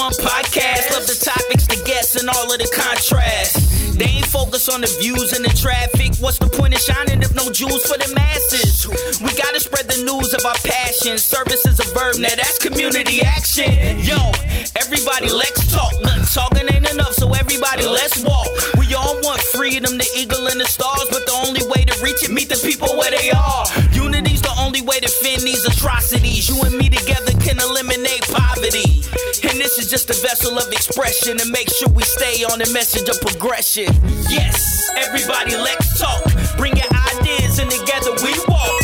one podcast. Love the topics, the guests, and all of the contrast. They ain't focus on the views and the traffic. What's the point of shining if no jewels for the masses? We gotta spread the news of our passion. Service is a verb, now that's community action. Yo, everybody, let's talk. Talking ain't enough, so everybody, let's walk. We all want freedom, the eagle and the stars, but the only way to reach it, meet the people where they are. Unity's the only way to fend these atrocities. You and me together can eliminate And this is just a vessel of expression to make sure we stay on the message of progression. Yes, everybody, let's talk. Bring your ideas and together we walk.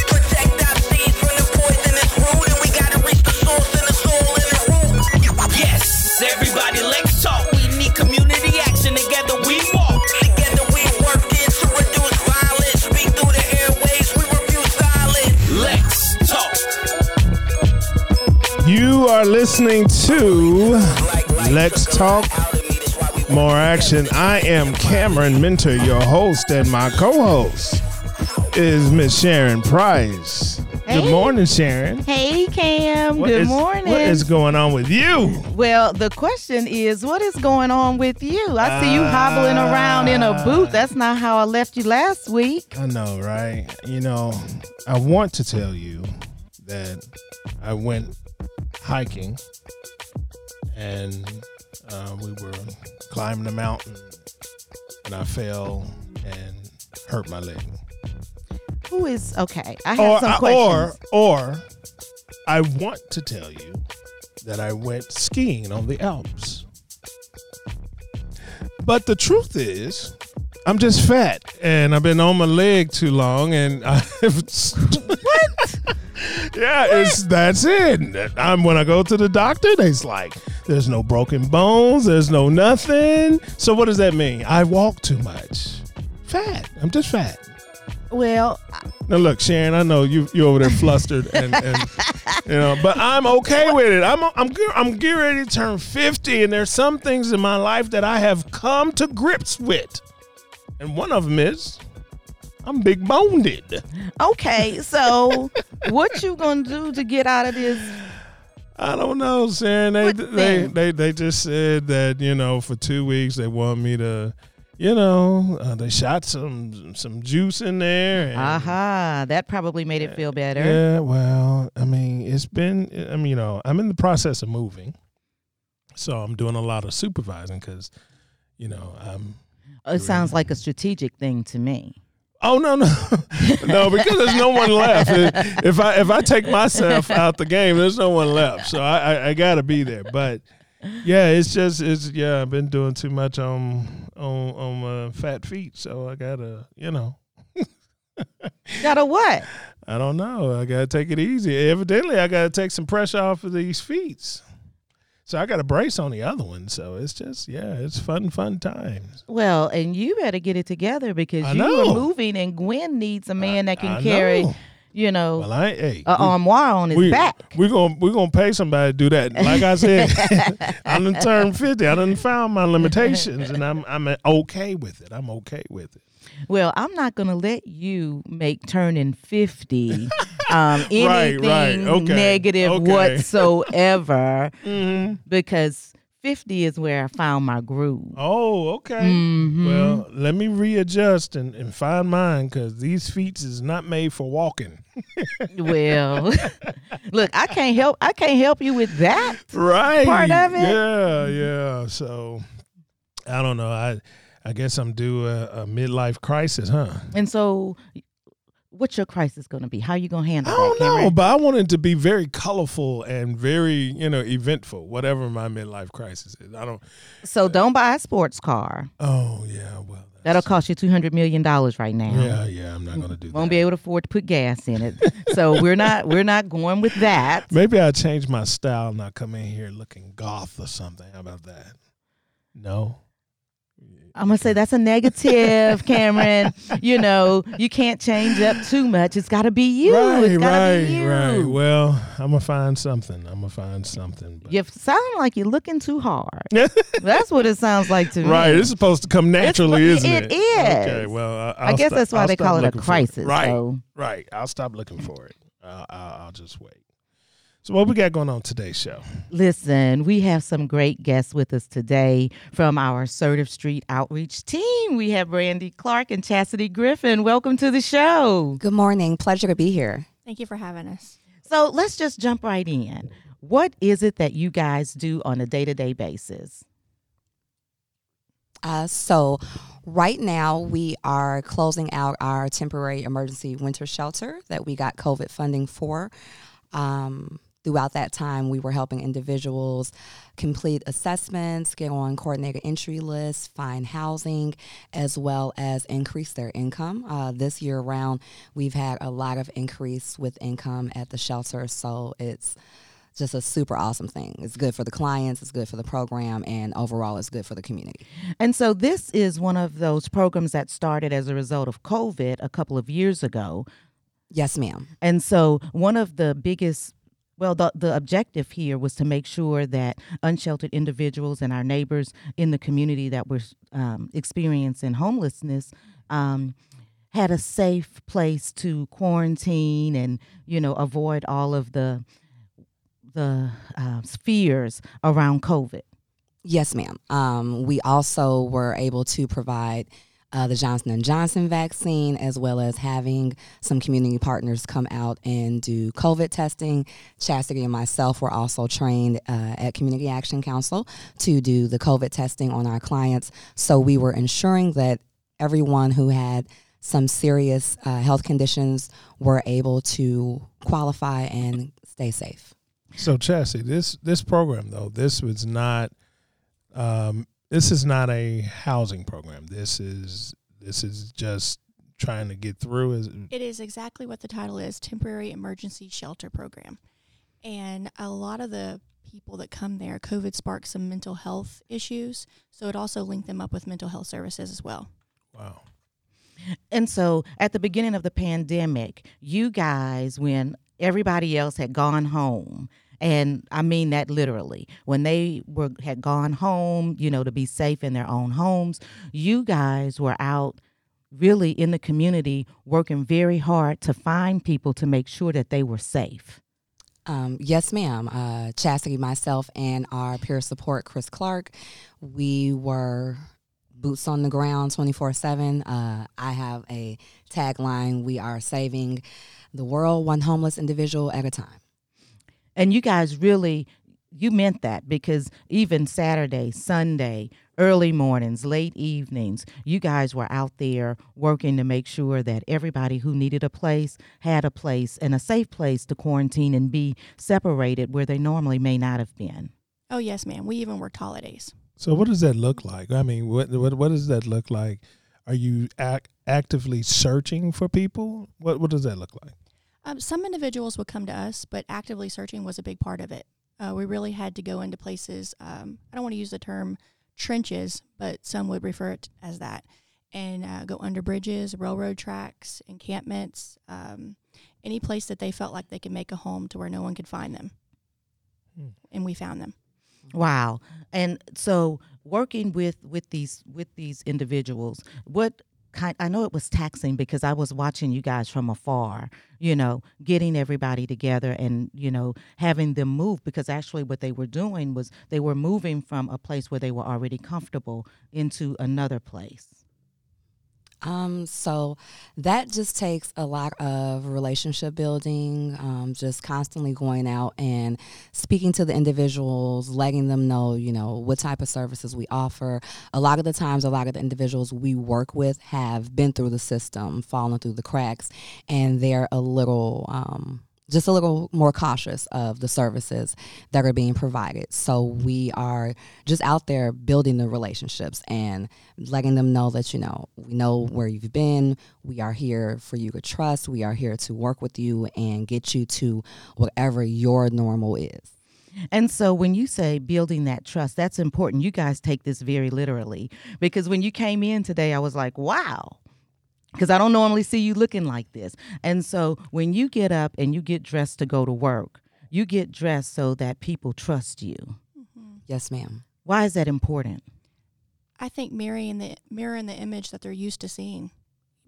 You are listening to Let's Talk More Action. I am Cameron Mentor, your host, and my co-host is Miss Sharon Price. Good morning, Sharon. Hey Cam, What good is- morning. What is going on with you? well, the question is, what is going on with you? I see you hobbling around in a Ah. boot. That's not how I left you last week. I know, right? You know, I want to tell you that I went hiking and uh, we were climbing the mountain and I fell and hurt my leg. Who is okay? I have Or, some questions. or, or I want to tell you that I went skiing on the Alps. But the truth is, I'm just fat and I've been on my leg too long and I've what? Yeah, it's that's it. I'm when I go to the doctor, they's like, there's no broken bones, there's no nothing. So what does that mean? I walk too much. Fat. I'm just fat. Well, Now look, Sharon, I know you you over there flustered and, and you know, but I'm okay with it. I'm I'm I'm getting ready to turn 50 and there's some things in my life that I have come to grips with. And one of them is I'm big boned. okay. So, what you gonna do to get out of this? I don't know, Sharon. They, What they thing? they they just said that you know for two weeks they want me to, you know, uh, they shot some some juice in there. And, Aha, that probably made it feel better. Yeah, well, I mean, it's been. I mean, you know, I'm in the process of moving, so I'm doing a lot of supervising because, you know, I'm. It sounds like a strategic thing to me. Oh no no no because there's no one left. If I if I take myself out the game, there's no one left. So I I, I got to be there. But yeah, it's just it's yeah. I've been doing too much on on on my fat feet, so I gotta you know Got a what? I don't know. I gotta take it easy. Evidently, I gotta take some pressure off of these feet. So I got a brace on the other one. So it's just yeah, it's fun fun times. Well, and you better get it together because I you know. are moving, and Gwen needs a man that can I carry, know. you know, Well, I hey. a armoire on his we, back. We're gonna we're gonna pay somebody to do that. Like I said, I done turned fifty. I done found my limitations, and I'm I'm okay with it. I'm okay with it. Well, I'm not going to let you make turning 50 um, anything Right, right. Okay, negative okay. whatsoever Mm-hmm. because 50 is where I found my groove. Oh, okay. Mhm. Well, let me readjust and, and find mine because these feet is not made for walking. Well, look, I can't help I can't help you with that. right part of it? Yeah, yeah. So I don't know. I I guess I'm due a, a midlife crisis, huh? And so what's your crisis going to be? How are you going to handle? I handle don't that, know, Cameron? but I want it to be very colorful and very, you know, eventful. Whatever my midlife crisis is, I don't. So don't buy a sports car. Oh yeah, well. That'll cost you $200 million right now. Yeah, yeah. I'm not gonna do that. Won't be able to afford to put gas in it. so we're not we're not going with that. Maybe I'll change my style and I'll come in here looking goth or something. How about that? No. I'm gonna say that's a negative, Cameron. you know, you can't change up too much. It's got to be you. right, it's gotta right, be you. right. Well, I'm gonna find something. I'm gonna find something. But. You sound like you're looking too hard. That's what it sounds like to me. Right, it's supposed to come naturally, It's- isn't it? it is. Okay, well, I, I guess sto- that's why I'll they call it a crisis. Right, So. right. I'll stop looking for it. I'll, I'll, I'll just wait. So, what we got going on today's show? Listen, we have some great guests with us today from our Assertive Street Outreach team. We have Brandy Clark and Chasity Griffin. Welcome to the show. Good morning. Pleasure to be here. Thank you for having us. So, let's just jump right in. What is it that you guys do on a day to day basis? Uh, so, right now we are closing out our temporary emergency winter shelter that we got COVID funding for. Um, throughout that time, we were helping individuals complete assessments, get on coordinated entry lists, find housing, as well as increase their income. Uh, this year round, we've had a lot of increase with income at the shelter, so it's just a super awesome thing. It's good for the clients, it's good for the program, and overall, it's good for the community. And so, this is one of those programs that started as a result of COVID a couple of years ago. Yes, ma'am. And so, one of the biggest well, the, the objective here was to make sure that unsheltered individuals and our neighbors in the community that were um, experiencing homelessness um, had a safe place to quarantine and, you know, avoid all of the the uh, fears around COVID. Yes, ma'am. Um, we also were able to provide uh, the Johnson Johnson vaccine, as well as having some community partners come out and do COVID testing. Chasity and myself were also trained uh, at Community Action Council to do the COVID testing on our clients. So we were ensuring that everyone who had some serious uh, health conditions were able to qualify and stay safe. So, Chasity, this this program though, this was not. Um, this is not a housing program. This is this is just trying to get through. Is it is exactly what the title is: temporary emergency shelter program. And a lot of the people that come there, COVID sparked some mental health issues, so it also linked them up with mental health services as well. Wow. And so at the beginning of the pandemic, you guys, when everybody else had gone home, and I mean that literally. When they were had gone home, you know, to be safe in their own homes, you guys were out really in the community working very hard to find people to make sure that they were safe. Um, yes, ma'am. Uh, Chasity, myself, and our peer support, Chris Clark, we were boots on the ground 24 uh, 7. I have a tagline We are saving the world one homeless individual at a time. And you guys really you meant that because even Saturday, Sunday, early mornings, late evenings, you guys were out there working to make sure that everybody who needed a place had a place and a safe place to quarantine and be separated where they normally may not have been. Oh yes, ma'am. We even worked holidays. So what does that look like? I mean, what what what does that look like? Are you act, actively searching for people? What what does that look like? Um, some individuals would come to us, but actively searching was a big part of it. Uh, we really had to go into places. Um, I don't want to use the term trenches, but some would refer it as that, and uh, go under bridges, railroad tracks, encampments, um, any place that they felt like they could make a home to where no one could find them. Hmm. And we found them. Wow. And so working with with these with these individuals, what kind I know it was taxing because I was watching you guys from afar, you know, getting everybody together and, you know, having them move because actually what they were doing was they were moving from a place where they were already comfortable into another place. Um, so that just takes a lot of relationship building, um, just constantly going out and speaking to the individuals, letting them know, you know, what type of services we offer. A lot of the times, a lot of the individuals we work with have been through the system, fallen through the cracks, and they're a little, um, just a little more cautious of the services that are being provided. So we are just out there building the relationships and letting them know that, you know, we know where you've been. We are here for you to trust. We are here to work with you and get you to whatever your normal is. And so when you say building that trust, that's important. You guys take this very literally because when you came in today, I was like, wow, because I don't normally see you looking like this. And so when you get up and you get dressed to go to work, you get dressed so that people trust you. Mm-hmm. Yes, ma'am. Why is that important? I think mirroring the mirroring the image that they're used to seeing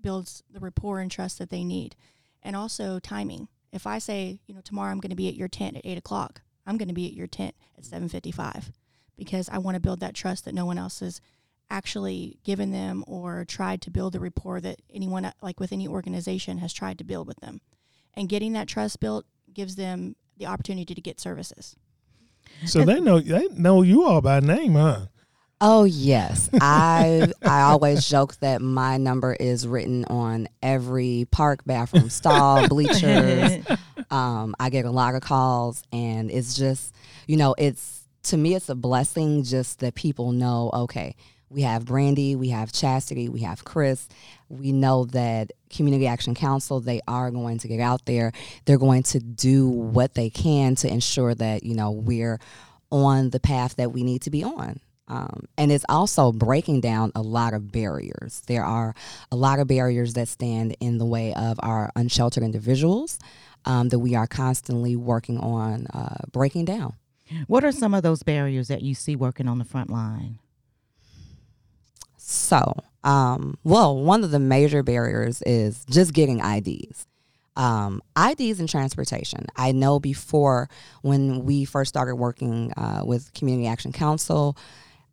builds the rapport and trust that they need, and also timing. If I say, you know, tomorrow I'm going to be at your tent at eight o'clock, I'm going to be at your tent at seven fifty-five, because I want to build that trust that no one else has actually given them or tried to build the rapport that anyone like with any organization has tried to build with them, and getting that trust built gives them the opportunity to get services. So they know they know you all by name, huh? Oh yes, I I always joke that my number is written on every park bathroom stall, bleachers. Um, I get a lot of calls, and it's just you know it's to me it's a blessing just that people know okay we have Brandy, we have Chasity, we have Chris. We know that Community Action Council, they are going to get out there. They're going to do what they can to ensure that, you know, we're on the path that we need to be on. Um, and it's also breaking down a lot of barriers. There are a lot of barriers that stand in the way of our unsheltered individuals um, that we are constantly working on uh, breaking down. What are some of those barriers that you see working on the front line? So, um, well, one of the major barriers is just getting IDs. Um, IDs and transportation. I know before when we first started working uh, with Community Action Council,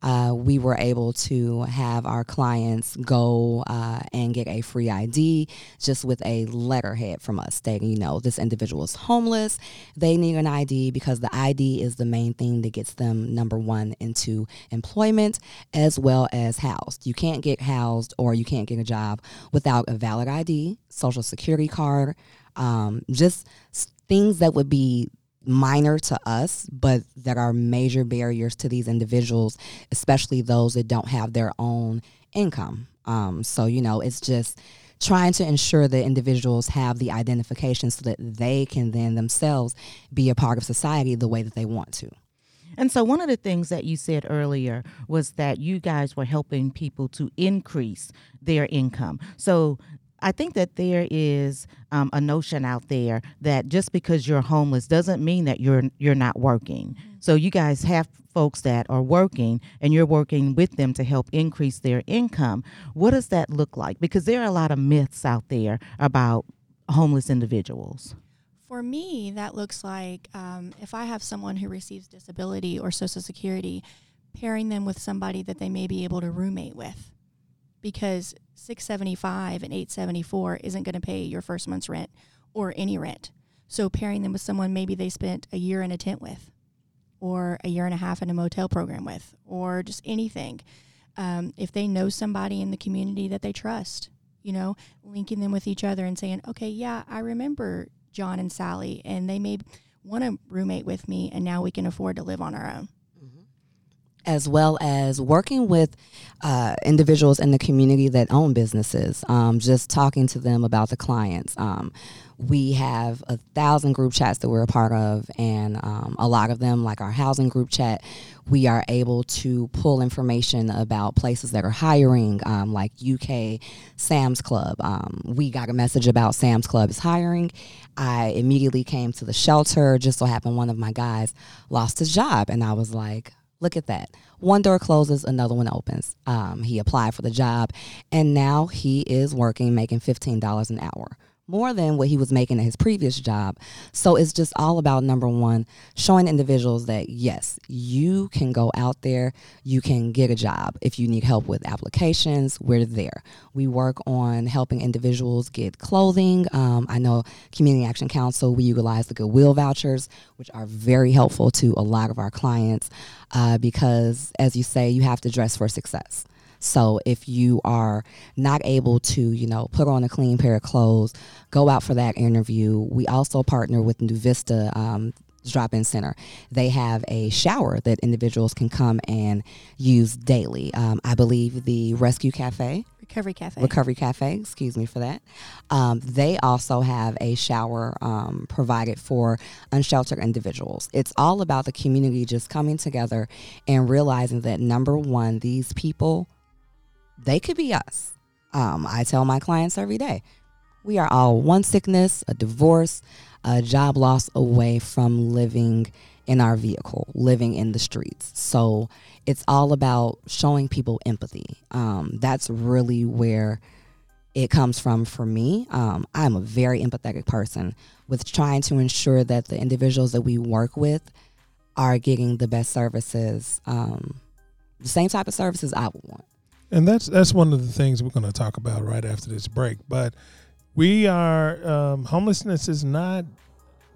uh, we were able to have our clients go uh, and get a free ID just with a letterhead from us stating, you know, this individual is homeless. They need an ID because the ID is the main thing that gets them, number one, into employment as well as housed. You can't get housed or you can't get a job without a valid ID, social security card, um, just things that would be minor to us, but that are major barriers to these individuals, especially those that don't have their own income. Um, so, you know, it's just trying to ensure that individuals have the identification so that they can then themselves be a part of society the way that they want to. And so, one of the things that you said earlier was that you guys were helping people to increase their income. So, I think that there is um, a notion out there that just because you're homeless doesn't mean that you're you're not working. So you guys have folks that are working and you're working with them to help increase their income. What does that look like? Because there are a lot of myths out there about homeless individuals. For me, that looks like um, if I have someone who receives disability or Social Security, pairing them with somebody that they may be able to roommate with because 675 and 874 isn't going to pay your first month's rent or any rent. So pairing them with someone maybe they spent a year in a tent with or a year and a half in a motel program with or just anything. Um, if they know somebody in the community that they trust, you know, linking them with each other and saying, okay, yeah, I remember John and Sally and they may want to roommate with me and now we can afford to live on our own as well as working with uh, individuals in the community that own businesses, um, just talking to them about the clients. Um, we have a thousand group chats that we're a part of, and um, a lot of them, like our housing group chat, we are able to pull information about places that are hiring, um, like UK Sam's Club. Um, we got a message about Sam's Club is hiring. I immediately came to the shelter. Just so happened one of my guys lost his job, and I was like, Look at that. One door closes, another one opens. Um, he applied for the job, and now he is working, making $15 an hour more than what he was making at his previous job. So it's just all about number one, showing individuals that yes, you can go out there, you can get a job. If you need help with applications, we're there. We work on helping individuals get clothing. Um, I know Community Action Council, we utilize the Goodwill vouchers, which are very helpful to a lot of our clients uh, because, as you say, you have to dress for success. So if you are not able to, you know, put on a clean pair of clothes, go out for that interview. We also partner with New Vista um, drop-in center they have a shower that individuals can come and use daily um, i believe the rescue cafe recovery cafe. Recovery cafe excuse me for that. Um, they also have a shower um, provided for unsheltered individuals. It's all about the community just coming together and realizing that number one these people they could be us. Um, I tell my clients every day, we are all one sickness, a divorce, a job loss away from living in our vehicle, living in the streets. So it's all about showing people empathy. Um, that's really where it comes from for me. Um, I'm a very empathetic person with trying to ensure that the individuals that we work with are getting the best services, um, the same type of services I would want. And that's that's one of the things we're going to talk about right after this break. But we are um, homelessness is not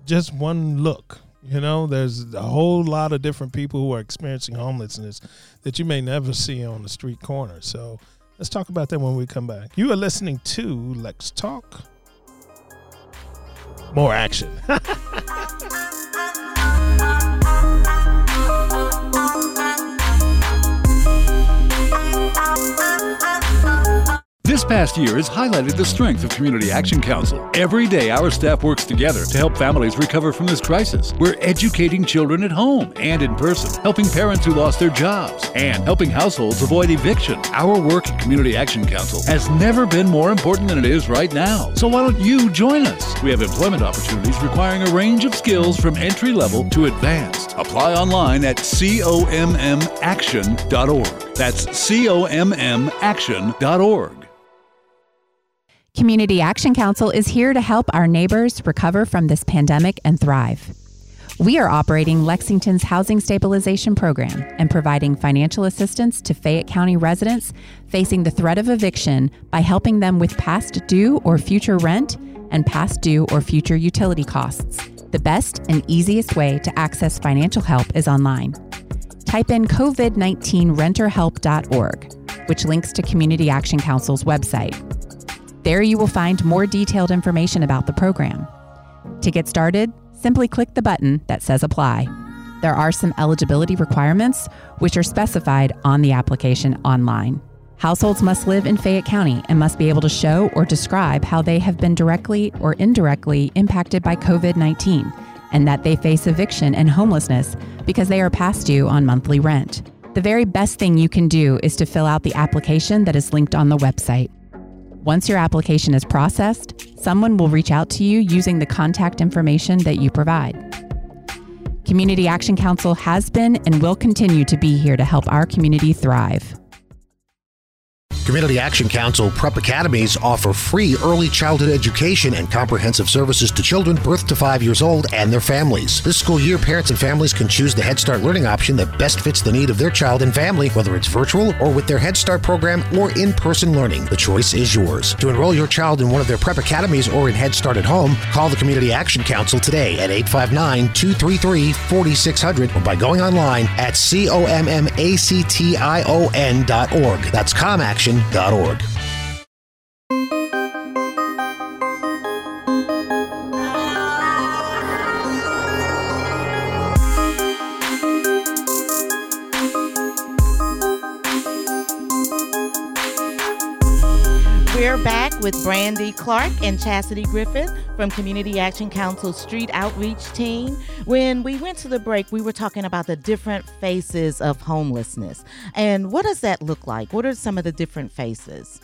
just one look. You know, there's a whole lot of different people who are experiencing homelessness that you may never see on the street corner. So let's talk about that when we come back. You are listening to Let's Talk. More action. This past year has highlighted the strength of Community Action Council. Every day, our staff works together to help families recover from this crisis. We're educating children at home and in person, helping parents who lost their jobs, and helping households avoid eviction. Our work at Community Action Council has never been more important than it is right now. So why don't you join us? We have employment opportunities requiring a range of skills from entry level to advanced. Apply online at commaction.org. That's commaction.org. Community Action Council is here to help our neighbors recover from this pandemic and thrive. We are operating Lexington's Housing Stabilization Program and providing financial assistance to Fayette County residents facing the threat of eviction by helping them with past due or future rent and past due or future utility costs. The best and easiest way to access financial help is online. Type in COVID 19 renterhelp.org, which links to Community Action Council's website. There you will find more detailed information about the program. To get started, simply click the button that says Apply. There are some eligibility requirements, which are specified on the application online. Households must live in Fayette County and must be able to show or describe how they have been directly or indirectly impacted by COVID 19 and that they face eviction and homelessness because they are past due on monthly rent. The very best thing you can do is to fill out the application that is linked on the website. Once your application is processed, someone will reach out to you using the contact information that you provide. Community Action Council has been and will continue to be here to help our community thrive. Community Action Council Prep Academies offer free early childhood education and comprehensive services to children birth to five years old and their families. This school year, parents and families can choose the Head Start learning option that best fits the need of their child and family, whether it's virtual or with their Head Start program or in person learning. The choice is yours. To enroll your child in one of their prep academies or in Head Start at home, call the Community Action Council today at 859 233 4600 or by going online at commaction.org. That's commaction.org. We're back with Brandy Clark and Chasity Griffin from Community Action Council Street Outreach Team. When we went to the break, we were talking about the different faces of homelessness. And what does that look like? What are some of the different faces?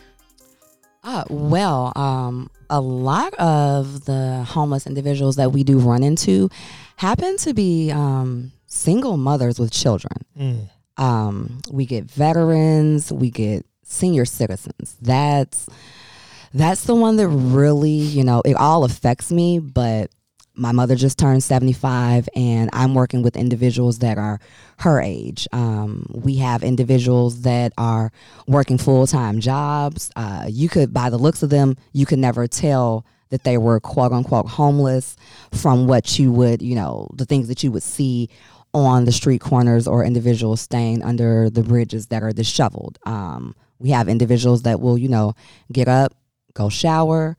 Uh, well, um, a lot of the homeless individuals that we do run into happen to be um, single mothers with children. Mm. Um, we get veterans, we get senior citizens. That's that's the one that really, you know, it all affects me, but my mother just turned 75 and i'm working with individuals that are her age. Um, we have individuals that are working full-time jobs. Uh, you could by the looks of them you could never tell that they were quote unquote homeless from what you would you know the things that you would see on the street corners or individuals staying under the bridges that are disheveled. Um, we have individuals that will you know get up go shower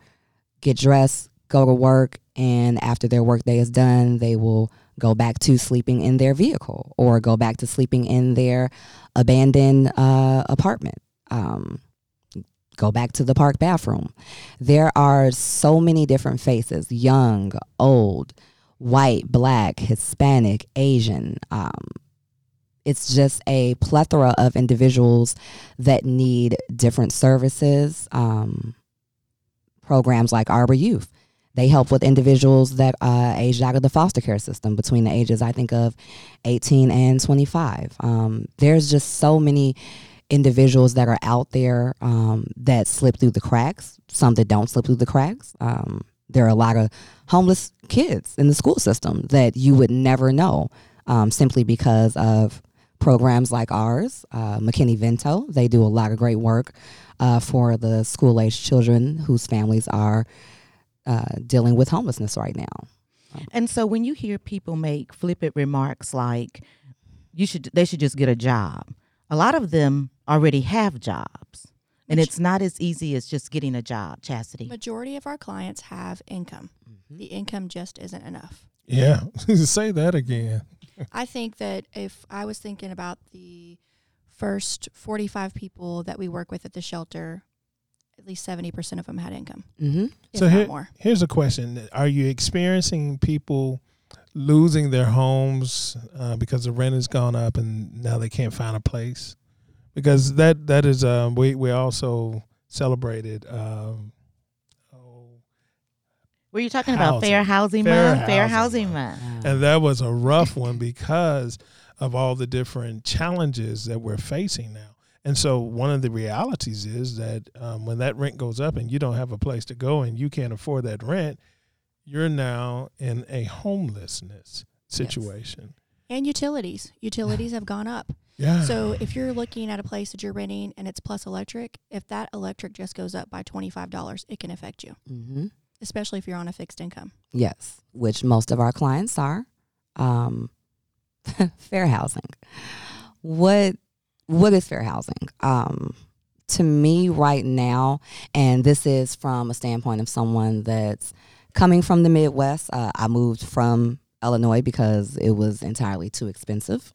get dressed go to work and after their workday is done they will go back to sleeping in their vehicle or go back to sleeping in their abandoned uh, apartment. Um, go back to the park bathroom. There are so many different faces young old white black hispanic asian um, it's just a plethora of individuals that need different services um, programs like arbor youth they help with individuals that uh, aged out of the foster care system between the ages, I think, of 18 and 25. Um, there's just so many individuals that are out there um, that slip through the cracks, some that don't slip through the cracks. Um, there are a lot of homeless kids in the school system that you would never know um, simply because of programs like ours. Uh, McKinney Vento, they do a lot of great work uh, for the school age children whose families are uh, dealing with homelessness right now. And so when you hear people make flippant remarks like you should they should just get a job. A lot of them already have jobs. And it's not as easy as just getting a job, Chasity. Majority of our clients have income. Mm-hmm. The income just isn't enough. Yeah, say that again. I think that if I was thinking about the first 45 people that we work with at the shelter, at least 70% of them had income, Mm-hmm. so here, more. here's a question: Are you experiencing people losing their homes uh, because the rent has gone up and now they can't find a place? Because that that is um, we we also celebrated. Um, Were you talking about Fair Housing Fair Month? Fair Housing Housing Month. and that was a rough one because of all the different challenges that we're facing now. And so one of the realities is that um, when that rent goes up and you don't have a place to go and you can't afford that rent, you're now in a homelessness situation. And utilities. Utilities have gone up. Yeah. So if you're looking at a place that you're renting and it's plus electric, if that electric just goes up by $25, it can affect you, Mm-hmm. Especially if you're on a fixed income. Yes, which most of our clients are. Um, fair housing. What what is fair housing? Um, to me, right now, and this is from a standpoint of someone that's coming from the Midwest. Uh, I moved from Illinois because it was entirely too expensive.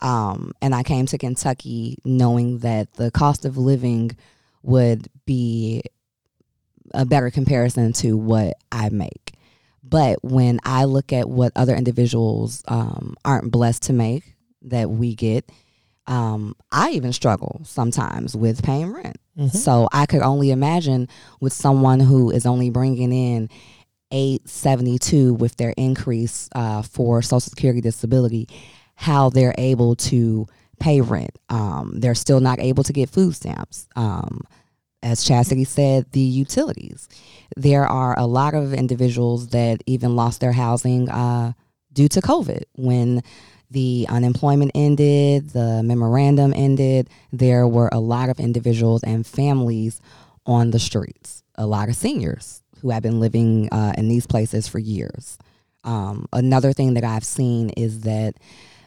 Um, and I came to Kentucky knowing that the cost of living would be a better comparison to what I make. But when I look at what other individuals um, aren't blessed to make that we get, um, I even struggle sometimes with paying rent. Mhm. So I could only imagine with someone who is only bringing in eight seventy two with their increase uh, for Social Security disability, how they're able to pay rent. Um, they're still not able to get food stamps. Um, as Chasity said, the utilities. There are a lot of individuals that even lost their housing uh, due to COVID. When the unemployment ended, the memorandum ended, there were a lot of individuals and families on the streets, a lot of seniors who have been living uh, in these places for years. Um, another thing that I've seen is that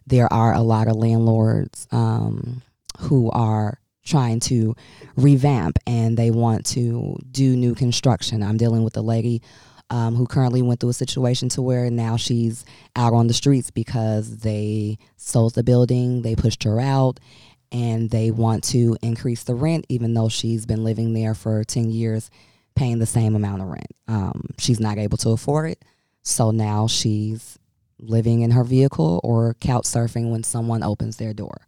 there are a lot of landlords um, who are trying to revamp and they want to do new construction. I'm dealing with a lady um, who currently went through a situation to where now she's out on the streets because they sold the building, they pushed her out, and they want to increase the rent, even though she's been living there for 10 years paying the same amount of rent. Um, she's not able to afford it. So now she's living in her vehicle or couch surfing when someone opens their door.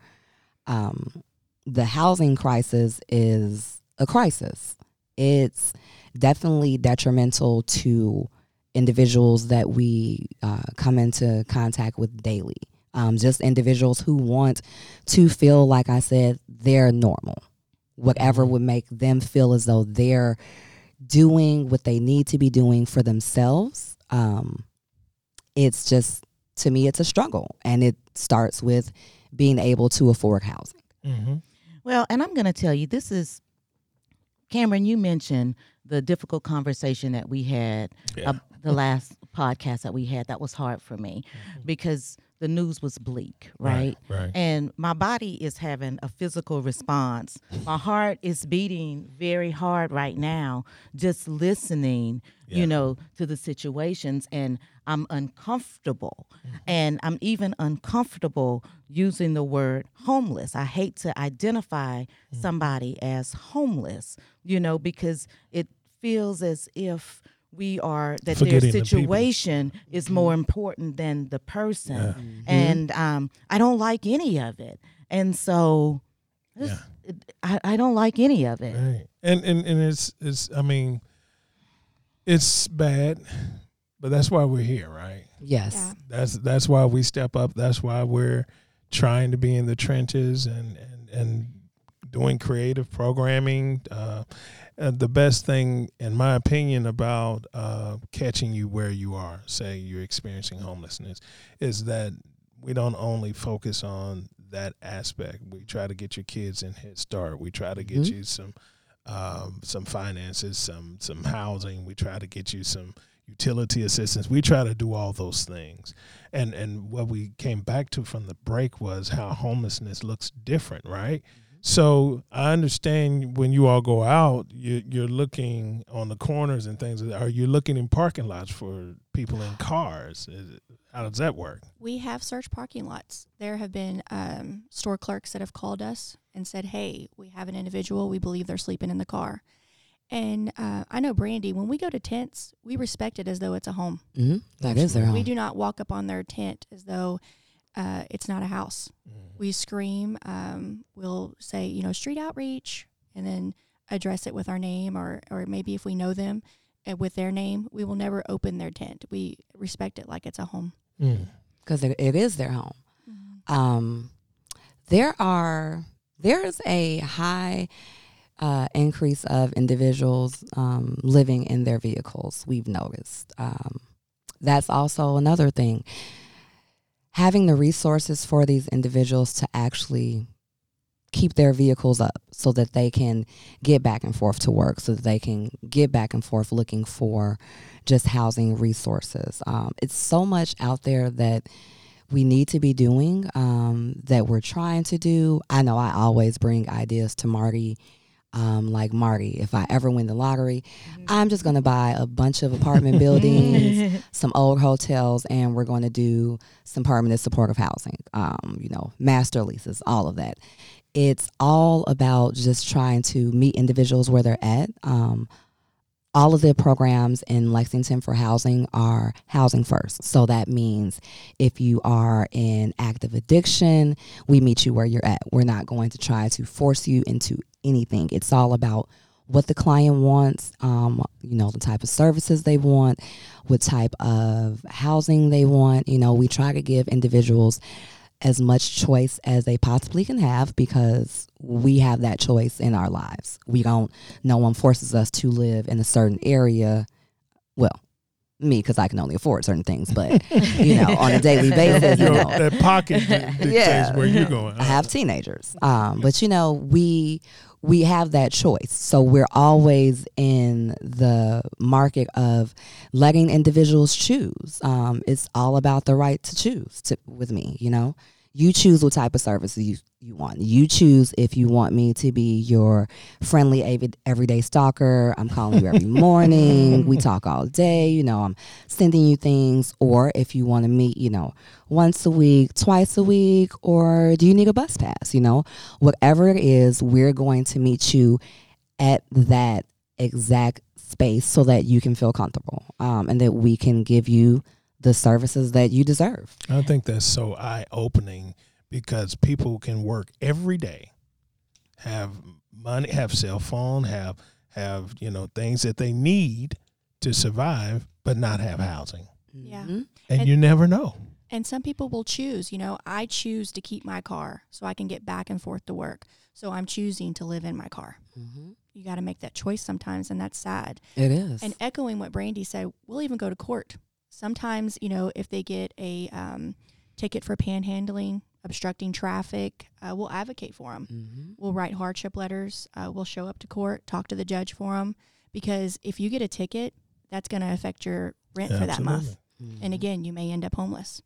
Um, the housing crisis is a crisis. It's definitely detrimental to individuals that we uh, come into contact with daily. Um, just individuals who want to feel, like I said, they're normal. Whatever would make them feel as though they're doing what they need to be doing for themselves. Um, it's just, to me, it's a struggle. And it starts with being able to afford housing. Mm-hmm. Well, and I'm going to tell you, this is Cameron. You mentioned the difficult conversation that we had, Yeah. uh, the last podcast that we had. That was hard for me because the news was bleak, right? Right. right. And my body is having a physical response. My heart is beating very hard right now, just listening, Yeah. you know, to the situations. And I'm uncomfortable. Mm-hmm. And I'm even uncomfortable using the word homeless. I hate to identify Mm-hmm. somebody as homeless, you know, because it feels as if we are that Forgetting their the situation is Mm-hmm. more important than the person and um, I don't like any of it. And so, Yeah. I, I don't like any of it. Right. And and and it's it's I mean it's bad, but that's why we're here, right? Yes. Yeah. That's that's why we step up. That's why we're trying to be in the trenches and and and doing creative programming. Uh, uh, the best thing, in my opinion, about uh, catching you where you are, say you're experiencing homelessness, is that we don't only focus on that aspect. We try to get your kids in Head Start. We try to get Mhm. you some um, some finances, some some housing. We try to get you some utility assistance. We try to do all those things. And and what we came back to from the break was how homelessness looks different, right? So I understand when you all go out, you, you're looking on the corners and things. Are you looking in parking lots for people in cars? Is it, how does that work? We have searched parking lots. There have been um, store clerks that have called us and said, "Hey, we have an individual. We believe they're sleeping in the car." And uh, I know Brandy. When we go to tents, we respect it as though it's a home. hmm That is their home. We do not walk up on their tent as though uh, it's not a house. We scream. Um, we'll say, you know, street outreach, and then address it with our name, or or maybe if we know them, uh, with their name. We will never open their tent. We respect it like it's a home. Mm. because it, it is their home. Um, there are there is a high uh, increase of individuals um, living in their vehicles. We've noticed. Um, that's also another thing. Having the resources for these individuals to actually keep their vehicles up so that they can get back and forth to work, so that they can get back and forth looking for just housing resources. Um, it's so much out there that we need to be doing um, that we're trying to do. I know I always bring ideas to Marty. Um, like Marty, if I ever win the lottery, I'm just going to buy a bunch of apartment buildings, some old hotels, and we're going to do some permanent supportive housing. Um, you know, master leases, all of that. It's all about just trying to meet individuals where they're at. Um, all of the programs in Lexington for housing are housing first. So that means if you are in active addiction, we meet you where you're at. We're not going to try to force you into anything. It's all about what the client wants, um, you know, the type of services they want, what type of housing they want. You know, we try to give individuals as much choice as they possibly can have because we have that choice in our lives. We don't, no one forces us to live in a certain area. Well, me, because I can only afford certain things, but, you know, on a daily basis, you know. that pocket di- dictates Yeah. where you're going. I have teenagers. Um, but you know, we we have that choice. So we're always in the market of letting individuals choose. Um, it's all about the right to choose to, with me, you know. You choose what type of service you, you want. You choose if you want me to be your friendly avid, everyday stalker. I'm calling you every morning. we talk all day. You know, I'm sending you things. Or if you want to meet, you know, once a week, twice a week, or do you need a bus pass? You know, whatever it is, we're going to meet you at that exact space so that you can feel comfortable um, and that we can give you the services that you deserve. I think that's so eye opening because people can work every day, have money, have cell phone, have have you know things that they need to survive, but not have housing, Yeah. Mhm. and, And- you never know. And some people will choose, you know, I choose to keep my car so I can get back and forth to work. So I'm choosing to live in my car. Mhm. You got to make that choice sometimes, and that's sad. It is. And echoing what Brandy said, we'll even go to court. Sometimes, you know, if they get a um, ticket for panhandling, obstructing traffic, uh, we'll advocate for them. Mhm. We'll write hardship letters. Uh, we'll show up to court, talk to the judge for them. Because if you get a ticket, that's going to affect your rent for that month. Absolutely. And again, you may end up homeless.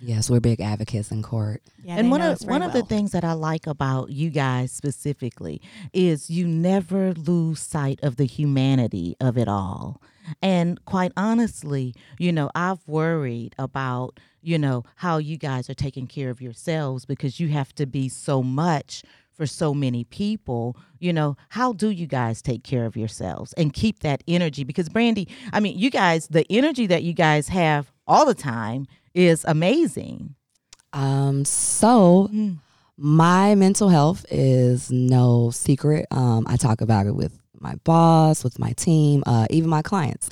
Yes, we're big advocates in court. Yeah, and one of us very one of the things that I like about you guys specifically is you never lose sight of the humanity of it all. And quite honestly, you know, I've worried about, you know, how you guys are taking care of yourselves because you have to be so much for so many people. You know, how do you guys take care of yourselves and keep that energy? Because Brandy, I mean, you guys, the energy that you guys have all the time is amazing. Um, so my mental health is no secret. Um, I talk about it with my boss, with my team, uh, even my clients.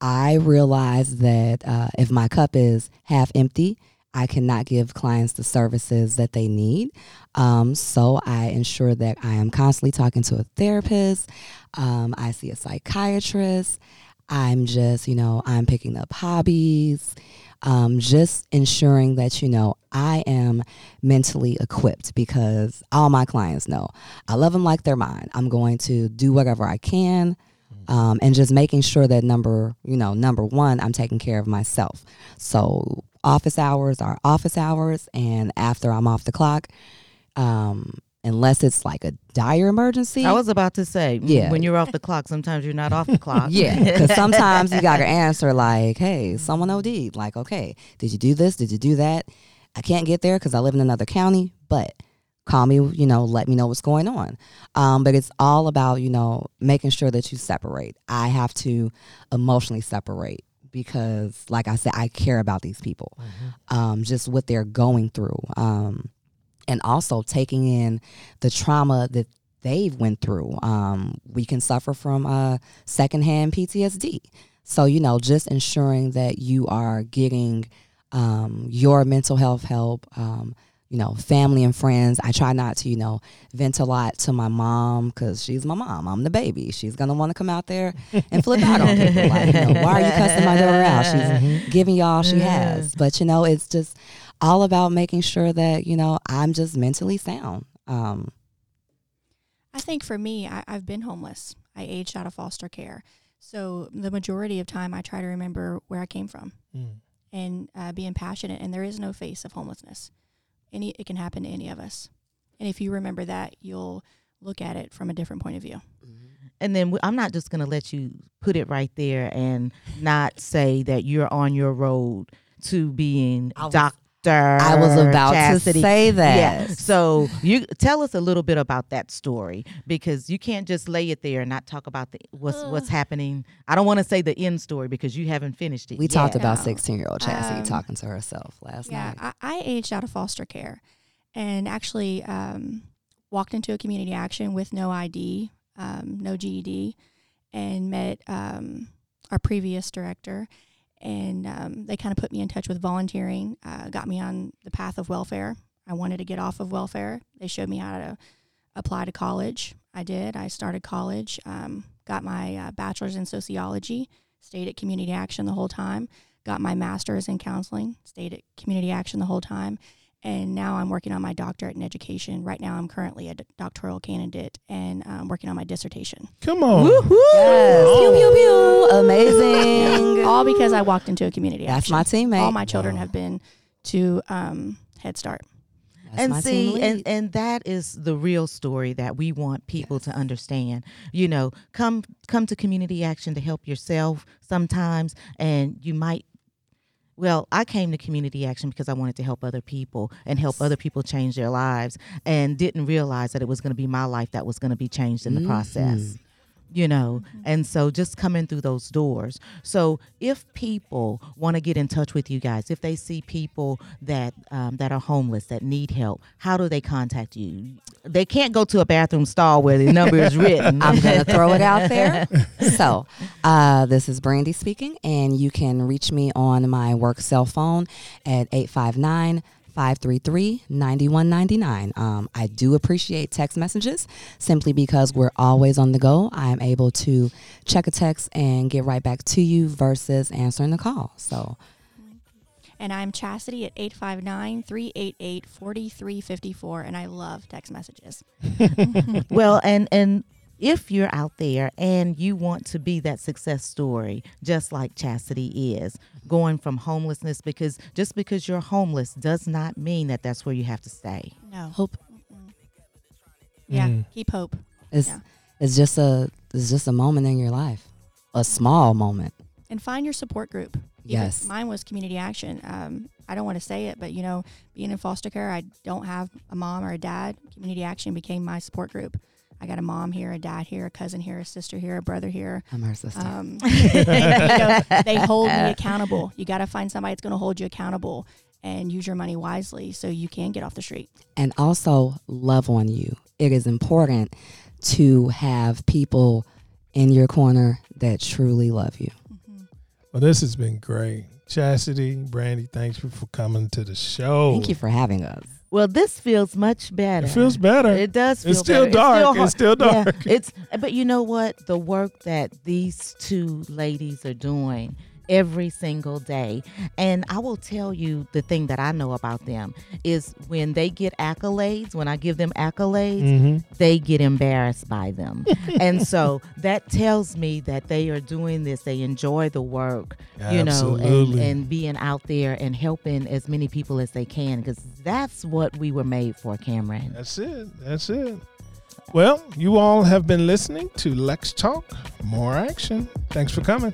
I realize that uh, if my cup is half empty, I cannot give clients the services that they need. Um, so I ensure that I am constantly talking to a therapist. Um, I see a psychiatrist. I'm just, you know, I'm picking up hobbies. Um, just ensuring that you know I am mentally equipped because all my clients know I love them like they're mine. I'm going to do whatever I can, um, and just making sure that number you know number one I'm taking care of myself. So office hours are office hours, and after I'm off the clock, um, unless it's like a dire emergency. I was about to say, Yeah. when you're off the clock, sometimes you're not off the clock. Yeah, because sometimes you got to answer like, "Hey, someone OD'd." Like, okay, did you do this? Did you do that? I can't get there because I live in another county, but call me. You know, let me know what's going on. Um, but it's all about you know making sure that you separate. I have to emotionally separate because, like I said, I care about these people, um, just what they're going through, um, and also taking in the trauma that they've went through. Um, we can suffer from uh, secondhand PTSD. So you know, just ensuring that you are getting um, your mental health help. Um, you know, family and friends. I try not to, you know, vent a lot to my mom because she's my mom. I'm the baby. She's gonna want to come out there and flip out on people. Like, you know, why are you cussing my daughter out? She's giving you all she has. But you know, it's just all about making sure that you know I'm just mentally sound. Um, I think for me, I, I've been homeless. I aged out of foster care. So the majority of time, I try to remember where I came from Mm. and uh, being passionate. And there is no face of homelessness. Any it can happen to any of us. And if you remember that, you'll look at it from a different point of view. And then I'm not just going to let you put it right there and not say that you're on your road to being I was- Dr. I was about Chasity. to say that. Yeah. So you tell us a little bit about that story because you can't just lay it there and not talk about the what's what's happening. I don't want to say the end story because you haven't finished it. We yet. talked about 16 year old Chasity Um, talking to herself last Yeah, night. I, I aged out of foster care and actually um, walked into a community action with no ID, um, no GED, and met um, our previous director. And um, they kind of put me in touch with volunteering, uh, got me on the path of welfare. I wanted to get off of welfare. They showed me how to apply to college. I did. I started college, um, got my uh, bachelor's in sociology, stayed at community action the whole time got my master's in counseling, stayed at community action the whole time, and now I'm working on my doctorate in education. Right now, I'm currently a d- doctoral candidate and I'm working on my dissertation. Come on. Yes. Oh. Pew, pew, pew. Amazing. All because I walked into a community That's action. my teammate. All my children have been to um, Head Start. That's and see and, and that is the real story that we want people to understand you know come come to community action to help yourself sometimes and you might well i came to community action because i wanted to help other people and help other people change their lives and didn't realize that it was going to be my life that was going to be changed in the mm-hmm. process you know and so just coming through those doors. So if people want to get in touch with you guys if they see people that um, that are homeless that need help how do they contact you? They can't go to a bathroom stall where the number is written. I'm going to throw it out there. So, uh, this is Brandy speaking, and you can reach me on my work cell phone at 859 533 9199. Um, I do appreciate text messages simply because we're always on the go. I am able to check a text and get right back to you versus answering the call. So, And I'm Chasity at 859 388 4354. And I love text messages. well and and if you're out there and you want to be that success story just like Chasity is going from homelessness because just because you're homeless does not mean that that's where you have to stay No. hope Yeah, Mm. keep hope. is Yeah. it's just a it's just a moment in your life, a small moment. and find your support group. Even- Yes. mine was community action. Um, I don't want to say it, but you know, being in foster care, I don't have a mom or a dad. Community action became my support group. I got a mom here, a dad here, a cousin here, a sister here, a brother here. I'm her sister. Um, you know, they hold me accountable. You got to find somebody that's going to hold you accountable and use your money wisely so you can get off the street. and also love on you. It is important to have people in your corner that truly love you. Well, this has been great. Chasity, Brandy, thanks you for coming to the show. Thank you for having us. Well, this feels much better. It feels better. It does. Feel It's still better. dark. It's still Yeah, dark. it's but you know what? The work that these two ladies are doing every single day, and I will tell you the thing that I know about them is when they get accolades. When I give them accolades, Mm-hmm. they get embarrassed by them, and so that tells me that they are doing this. They enjoy the work, you know, and, and being out there and helping as many people as they can because that's what we were made for, Cameron. That's it. That's it. Well, you all have been listening to Lex Talk. More action. Thanks for coming.